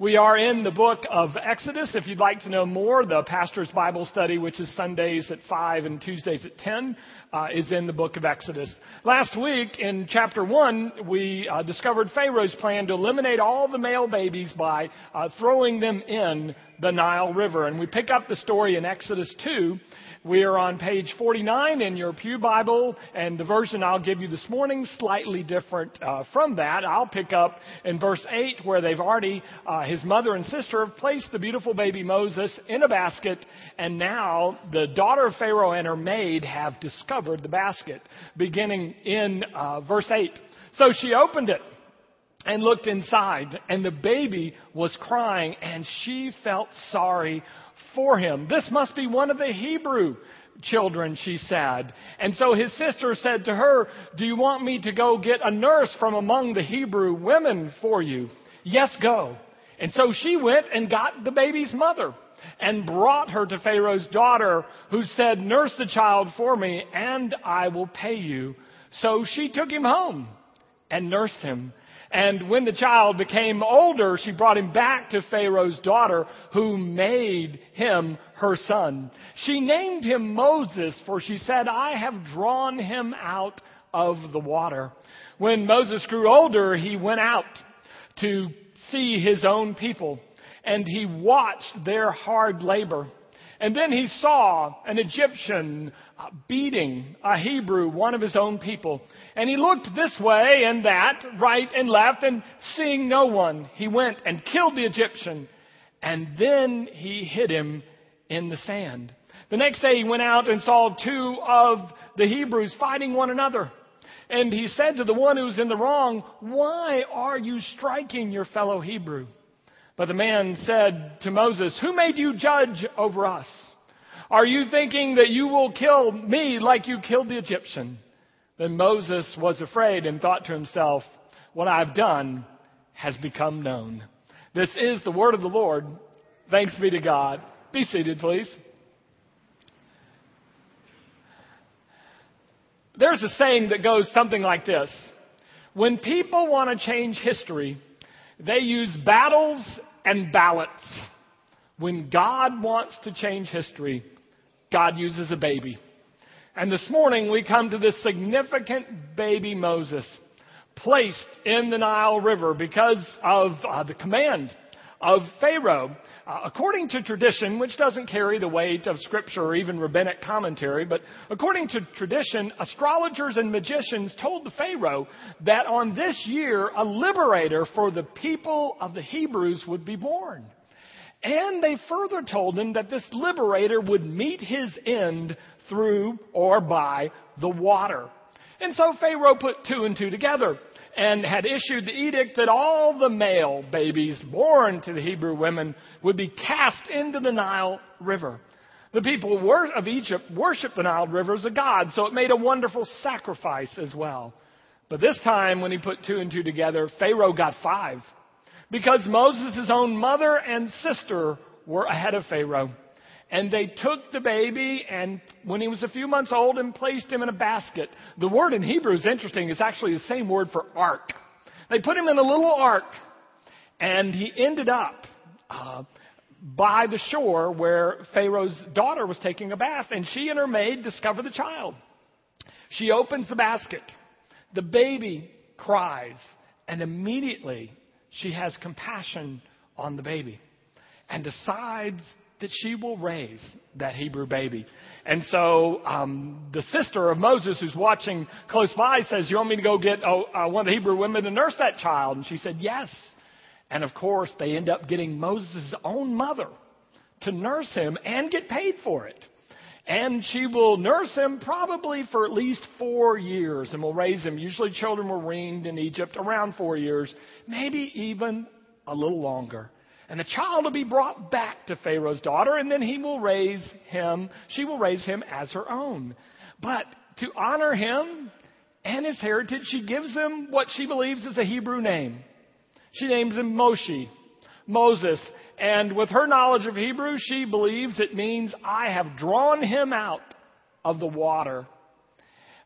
We are in the book of Exodus. If you'd like to know more, the pastor's Bible study, which is Sundays at 5 and Tuesdays at 10, uh, is in the book of Exodus. Last week in chapter 1, we uh, discovered Pharaoh's plan to eliminate all the male babies by uh, throwing them in the Nile River. And we pick up the story in Exodus 2 we are on page 49 in your Pew Bible, and the version I'll give you this morning slightly different uh, from that. I'll pick up in verse 8 where they've already, uh, his mother and sister have placed the beautiful baby Moses in a basket, and now the daughter of Pharaoh and her maid have discovered the basket, beginning in uh, verse 8. So she opened it and looked inside, and the baby was crying, and she felt sorry for him. This must be one of the Hebrew children, she said. And so his sister said to her, Do you want me to go get a nurse from among the Hebrew women for you? Yes, go. And so she went and got the baby's mother and brought her to Pharaoh's daughter, who said, Nurse the child for me, and I will pay you. So she took him home and nursed him. And when the child became older, she brought him back to Pharaoh's daughter, who made him her son. She named him Moses, for she said, I have drawn him out of the water. When Moses grew older, he went out to see his own people, and he watched their hard labor. And then he saw an Egyptian beating a Hebrew, one of his own people. And he looked this way and that, right and left, and seeing no one, he went and killed the Egyptian. And then he hid him in the sand. The next day he went out and saw two of the Hebrews fighting one another. And he said to the one who was in the wrong, Why are you striking your fellow Hebrew? But the man said to Moses, Who made you judge over us? Are you thinking that you will kill me like you killed the Egyptian? Then Moses was afraid and thought to himself, What I've done has become known. This is the word of the Lord. Thanks be to God. Be seated, please. There's a saying that goes something like this When people want to change history, they use battles and ballots. When God wants to change history, God uses a baby. And this morning we come to this significant baby Moses placed in the Nile River because of uh, the command of Pharaoh. Uh, according to tradition, which doesn't carry the weight of scripture or even rabbinic commentary, but according to tradition, astrologers and magicians told the Pharaoh that on this year a liberator for the people of the Hebrews would be born. And they further told him that this liberator would meet his end through or by the water. And so Pharaoh put two and two together and had issued the edict that all the male babies born to the Hebrew women would be cast into the Nile River. The people of Egypt worshiped the Nile River as a god, so it made a wonderful sacrifice as well. But this time, when he put two and two together, Pharaoh got five because Moses' own mother and sister were ahead of Pharaoh. And they took the baby and when he was a few months old and placed him in a basket. The word in Hebrew is interesting. It's actually the same word for ark. They put him in a little ark and he ended up uh, by the shore where Pharaoh's daughter was taking a bath and she and her maid discover the child. She opens the basket. The baby cries and immediately she has compassion on the baby and decides that she will raise that Hebrew baby. And so um, the sister of Moses, who's watching close by, says, "You want me to go get oh, uh, one of the Hebrew women to nurse that child?" And she said, "Yes." And of course, they end up getting Moses' own mother to nurse him and get paid for it. And she will nurse him probably for at least four years and will raise him. Usually children were weaned in Egypt around four years, maybe even a little longer. And the child will be brought back to Pharaoh's daughter and then he will raise him, she will raise him as her own. But to honor him and his heritage, she gives him what she believes is a Hebrew name. She names him Moshe, Moses. And with her knowledge of Hebrew, she believes it means I have drawn him out of the water.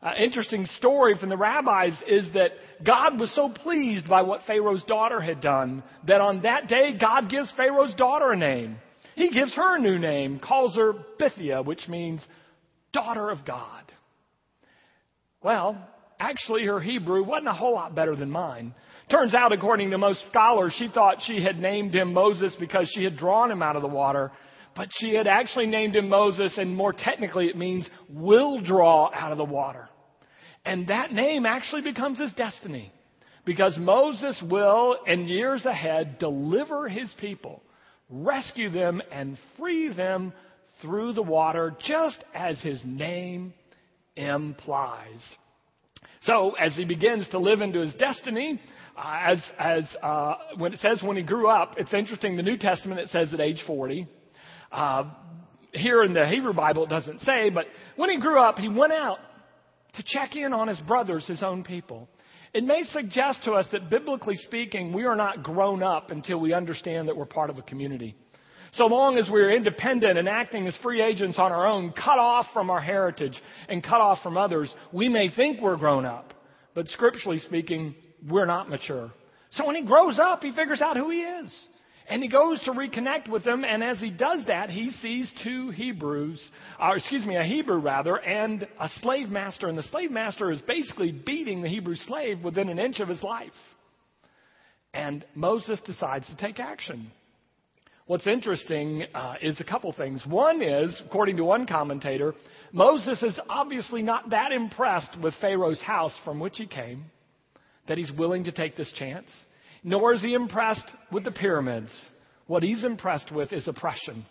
Uh, interesting story from the rabbis is that God was so pleased by what Pharaoh's daughter had done that on that day God gives Pharaoh's daughter a name. He gives her a new name, calls her Bithiah, which means daughter of God. Well, actually her Hebrew wasn't a whole lot better than mine. Turns out, according to most scholars, she thought she had named him Moses because she had drawn him out of the water. But she had actually named him Moses, and more technically, it means will draw out of the water. And that name actually becomes his destiny. Because Moses will, in years ahead, deliver his people, rescue them, and free them through the water, just as his name implies. So, as he begins to live into his destiny, uh, as, as uh, when it says when he grew up, it's interesting. The New Testament it says at age 40. Uh, here in the Hebrew Bible it doesn't say, but when he grew up, he went out to check in on his brothers, his own people. It may suggest to us that biblically speaking, we are not grown up until we understand that we're part of a community. So long as we're independent and acting as free agents on our own, cut off from our heritage and cut off from others, we may think we're grown up. But scripturally speaking, we're not mature. So when he grows up, he figures out who he is. And he goes to reconnect with them, and as he does that, he sees two Hebrews, or excuse me, a Hebrew rather, and a slave master. And the slave master is basically beating the Hebrew slave within an inch of his life. And Moses decides to take action. What's interesting uh, is a couple things. One is, according to one commentator, Moses is obviously not that impressed with Pharaoh's house from which he came that he's willing to take this chance, nor is he impressed with the pyramids. What he's impressed with is oppression.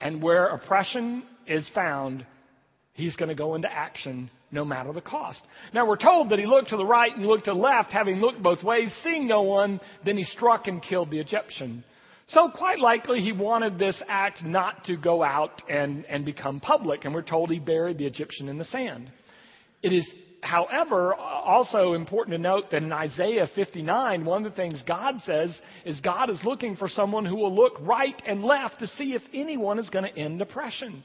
And where oppression is found, he's going to go into action no matter the cost. Now we're told that he looked to the right and looked to the left, having looked both ways, seeing no one, then he struck and killed the Egyptian. So quite likely he wanted this act not to go out and, and become public, and we're told he buried the Egyptian in the sand. It is however, also important to note that in Isaiah 59, one of the things God says is God is looking for someone who will look right and left to see if anyone is going to end oppression.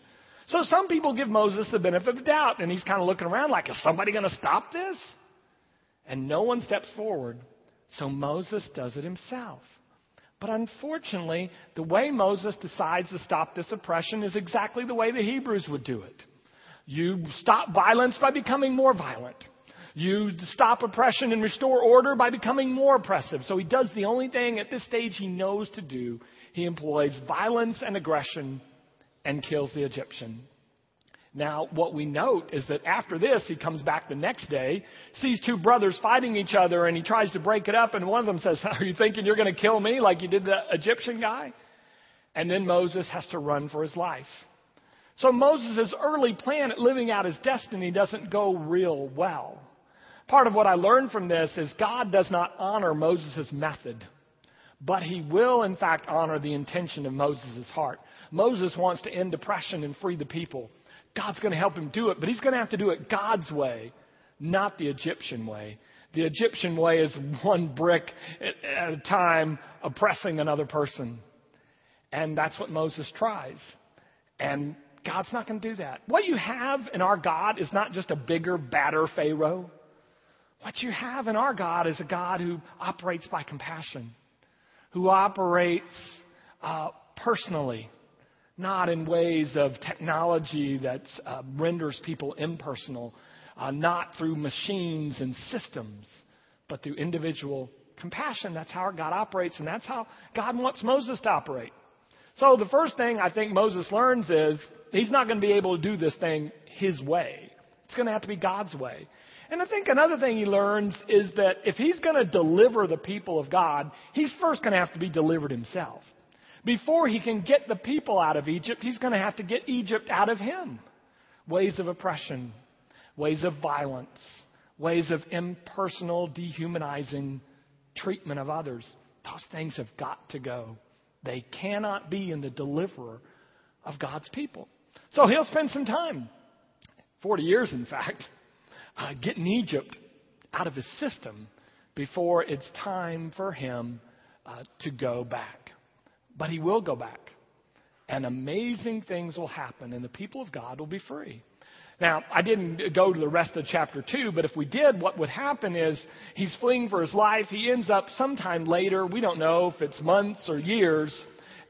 So some people give Moses the benefit of the doubt, and he's kind of looking around like, is somebody going to stop this? And no one steps forward. So Moses does it himself. But unfortunately, the way Moses decides to stop this oppression is exactly the way the Hebrews would do it. You stop violence by becoming more violent. You stop oppression and restore order by becoming more oppressive. So he does the only thing at this stage he knows to do. He employs violence and aggression and kills the Egyptian. Now, what we note is that after this, he comes back the next day, sees two brothers fighting each other, and he tries to break it up, and one of them says, Are you thinking you're going to kill me like you did the Egyptian guy? And then Moses has to run for his life. So Moses' early plan at living out his destiny doesn't go real well. Part of what I learned from this is God does not honor Moses' method, but he will, in fact, honor the intention of Moses' heart. Moses wants to end depression and free the people. God's going to help him do it, but he's going to have to do it God's way, not the Egyptian way. The Egyptian way is one brick at a time oppressing another person. And that's what Moses tries. And God's not going to do that. What you have in our God is not just a bigger, badder Pharaoh. What you have in our God is a God who operates by compassion, who operates uh, personally, not in ways of technology that uh, renders people impersonal, uh, not through machines and systems, but through individual compassion. That's how our God operates, and that's how God wants Moses to operate. So the first thing I think Moses learns is he's not going to be able to do this thing his way. It's going to have to be God's way. And I think another thing he learns is that if he's going to deliver the people of God, he's first going to have to be delivered himself. Before he can get the people out of Egypt, he's going to have to get Egypt out of him. Ways of oppression, ways of violence, ways of impersonal, dehumanizing treatment of others. Those things have got to go. They cannot be in the deliverer of God's people. So he'll spend some time, 40 years in fact, uh, getting Egypt out of his system before it's time for him uh, to go back. But he will go back. And amazing things will happen, and the people of God will be free. Now, I didn't go to the rest of chapter 2, but if we did, what would happen is he's fleeing for his life. He ends up sometime later, we don't know if it's months or years,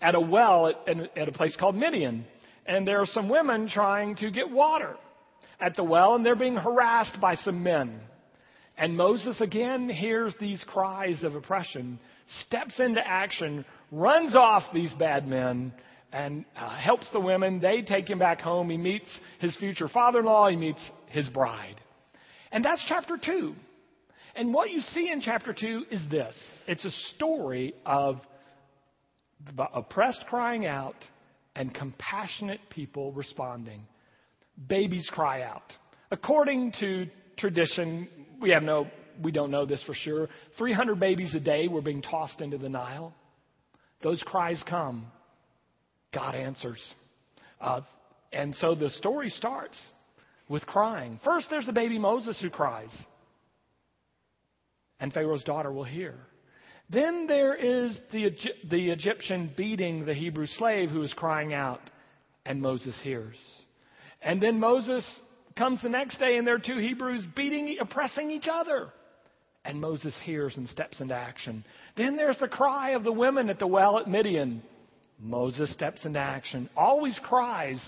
at a well at, at a place called Midian. And there are some women trying to get water at the well, and they're being harassed by some men. And Moses again hears these cries of oppression, steps into action, runs off these bad men, and uh, helps the women. They take him back home. He meets his future father in law, he meets his bride. And that's chapter 2. And what you see in chapter 2 is this it's a story of the oppressed crying out and compassionate people responding. Babies cry out. According to tradition, we have no we don't know this for sure. 300 babies a day were being tossed into the Nile. Those cries come. God answers. Uh, and so the story starts with crying. First, there's the baby Moses who cries. And Pharaoh's daughter will hear. Then there is the, the Egyptian beating the Hebrew slave who is crying out, and Moses hears. And then Moses comes the next day, and there are two Hebrews beating, oppressing each other. And Moses hears and steps into action. Then there's the cry of the women at the well at Midian. Moses steps into action, always cries,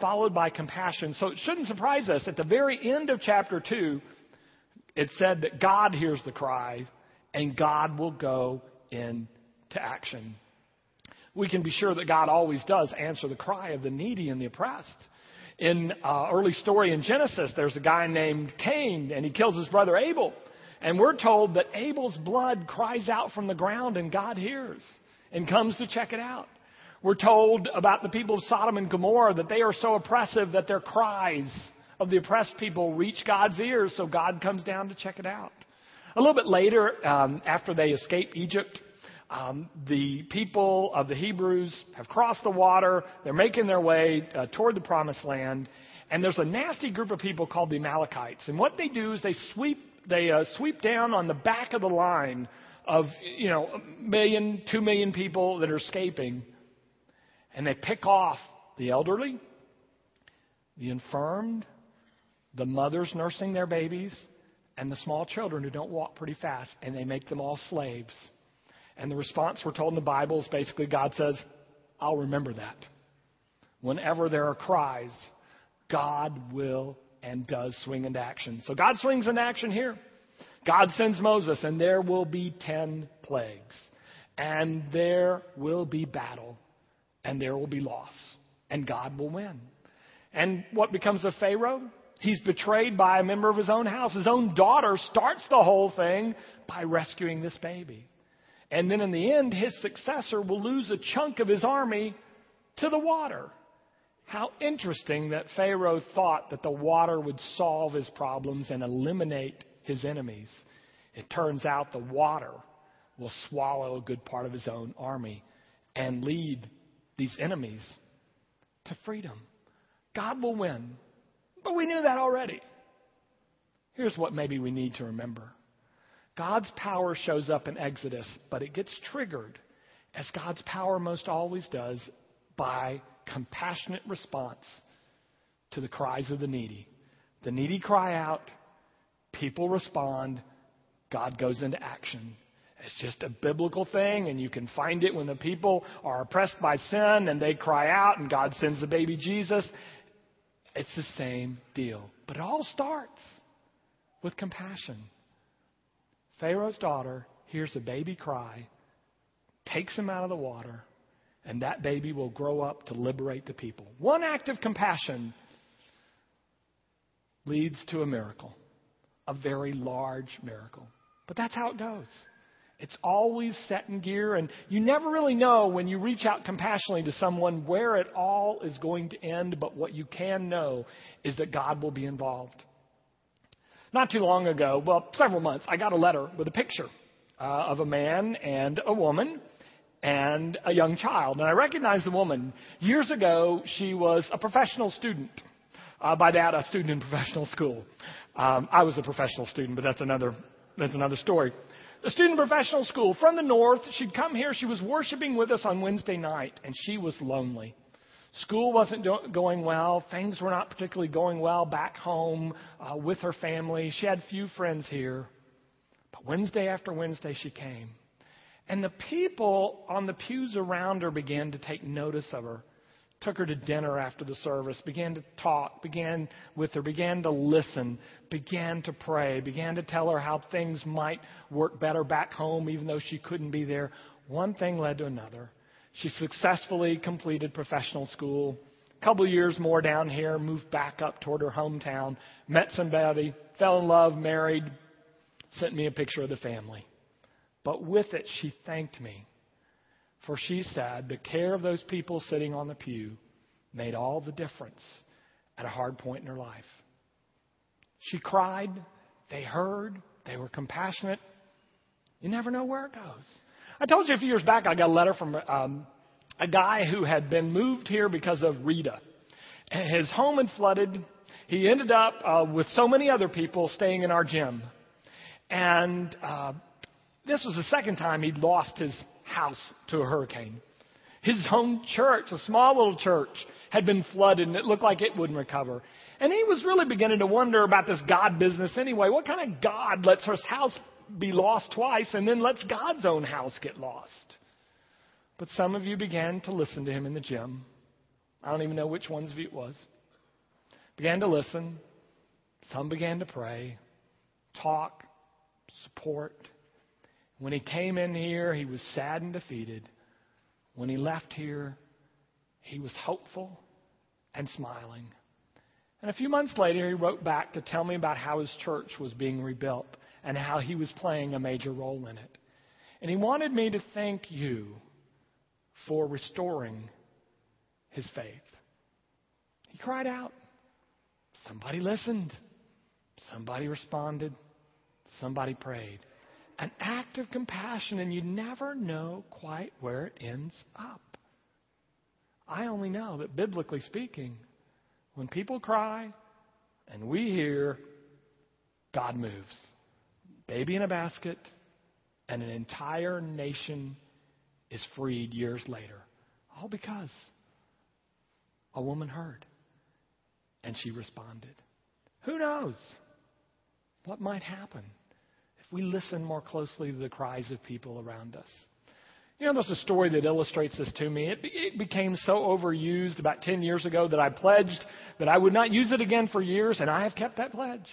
followed by compassion. So it shouldn't surprise us. At the very end of chapter 2, it said that God hears the cry and God will go into action. We can be sure that God always does answer the cry of the needy and the oppressed. In uh, early story in Genesis, there's a guy named Cain, and he kills his brother Abel. And we're told that Abel's blood cries out from the ground, and God hears and comes to check it out. We're told about the people of Sodom and Gomorrah that they are so oppressive that their cries of the oppressed people reach God's ears, so God comes down to check it out. A little bit later, um, after they escape Egypt, um, the people of the Hebrews have crossed the water. They're making their way uh, toward the promised land. And there's a nasty group of people called the Amalekites. And what they do is they sweep, they uh, sweep down on the back of the line of, you know, a million, two million people that are escaping and they pick off the elderly, the infirmed, the mothers nursing their babies, and the small children who don't walk pretty fast, and they make them all slaves. And the response we're told in the Bible is basically God says, I'll remember that. Whenever there are cries, God will and does swing into action. So God swings into action here. God sends Moses, and there will be ten plagues. And there will be battle and there will be loss, and God will win. And what becomes of Pharaoh? He's betrayed by a member of his own house. His own daughter starts the whole thing by rescuing this baby. And then in the end, his successor will lose a chunk of his army to the water. How interesting that Pharaoh thought that the water would solve his problems and eliminate his enemies. It turns out the water will swallow a good part of his own army and lead these enemies to freedom. God will win. But we knew that already. Here's what maybe we need to remember God's power shows up in Exodus, but it gets triggered, as God's power most always does, by compassionate response to the cries of the needy. The needy cry out, people respond, God goes into action. It's just a biblical thing, and you can find it when the people are oppressed by sin and they cry out, and God sends the baby Jesus. It's the same deal. But it all starts with compassion. Pharaoh's daughter hears a baby cry, takes him out of the water, and that baby will grow up to liberate the people. One act of compassion leads to a miracle, a very large miracle. But that's how it goes. It's always set in gear, and you never really know when you reach out compassionately to someone where it all is going to end, but what you can know is that God will be involved. Not too long ago, well, several months, I got a letter with a picture uh, of a man and a woman and a young child. And I recognized the woman. Years ago, she was a professional student. Uh, by that, a student in professional school. Um, I was a professional student, but that's another, that's another story a student professional school from the north. She'd come here. She was worshiping with us on Wednesday night, and she was lonely. School wasn't do- going well. Things were not particularly going well back home uh, with her family. She had few friends here. But Wednesday after Wednesday, she came. And the people on the pews around her began to take notice of her. Took her to dinner after the service, began to talk, began with her, began to listen, began to pray, began to tell her how things might work better back home, even though she couldn't be there. One thing led to another. She successfully completed professional school. A couple years more down here, moved back up toward her hometown, met somebody, fell in love, married, sent me a picture of the family. But with it, she thanked me. For she said, the care of those people sitting on the pew made all the difference at a hard point in her life. She cried. They heard. They were compassionate. You never know where it goes. I told you a few years back I got a letter from um, a guy who had been moved here because of Rita. His home had flooded. He ended up uh, with so many other people staying in our gym. And uh, this was the second time he'd lost his house to a hurricane. His home church, a small little church, had been flooded and it looked like it wouldn't recover. And he was really beginning to wonder about this God business anyway. What kind of God lets his house be lost twice and then lets God's own house get lost? But some of you began to listen to him in the gym. I don't even know which ones you it was. Began to listen. Some began to pray, talk, support. When he came in here, he was sad and defeated. When he left here, he was hopeful and smiling. And a few months later, he wrote back to tell me about how his church was being rebuilt and how he was playing a major role in it. And he wanted me to thank you for restoring his faith. He cried out. Somebody listened. Somebody responded. Somebody prayed. An act of compassion, and you never know quite where it ends up. I only know that biblically speaking, when people cry and we hear, God moves. Baby in a basket, and an entire nation is freed years later. All because a woman heard and she responded. Who knows what might happen if we listen more closely to the cries of people around us? You know, there's a story that illustrates this to me. It, it, became so overused about 10 years ago that I pledged that I would not use it again for years, and I have kept that pledge.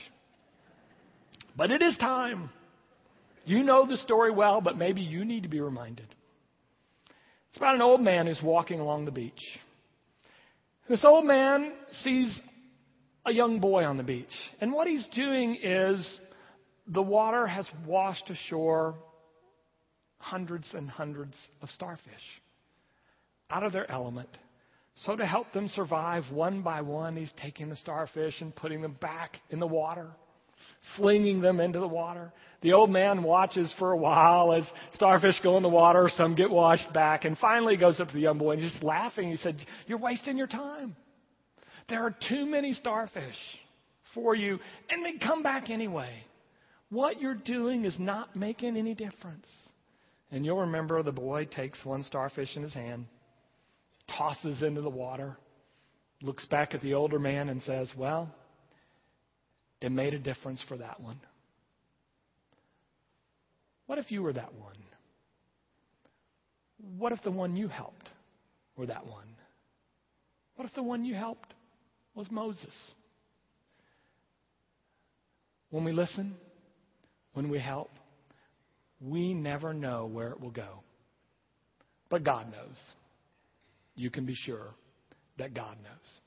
But it is time. You know the story well, but maybe you need to be reminded. It's about an old man who's walking along the beach. This old man sees a young boy on the beach. And what he's doing is the water has washed ashore hundreds and hundreds of starfish out of their element. So, to help them survive one by one, he's taking the starfish and putting them back in the water flinging them into the water. The old man watches for a while as starfish go in the water, some get washed back, and finally goes up to the young boy and just laughing. He said, You're wasting your time. There are too many starfish for you, and they come back anyway. What you're doing is not making any difference. And you'll remember the boy takes one starfish in his hand, tosses into the water, looks back at the older man, and says, Well, it made a difference for that one. What if you were that one? What if the one you helped were that one? What if the one you helped was Moses? When we listen, when we help, we never know where it will go. But God knows. You can be sure that God knows.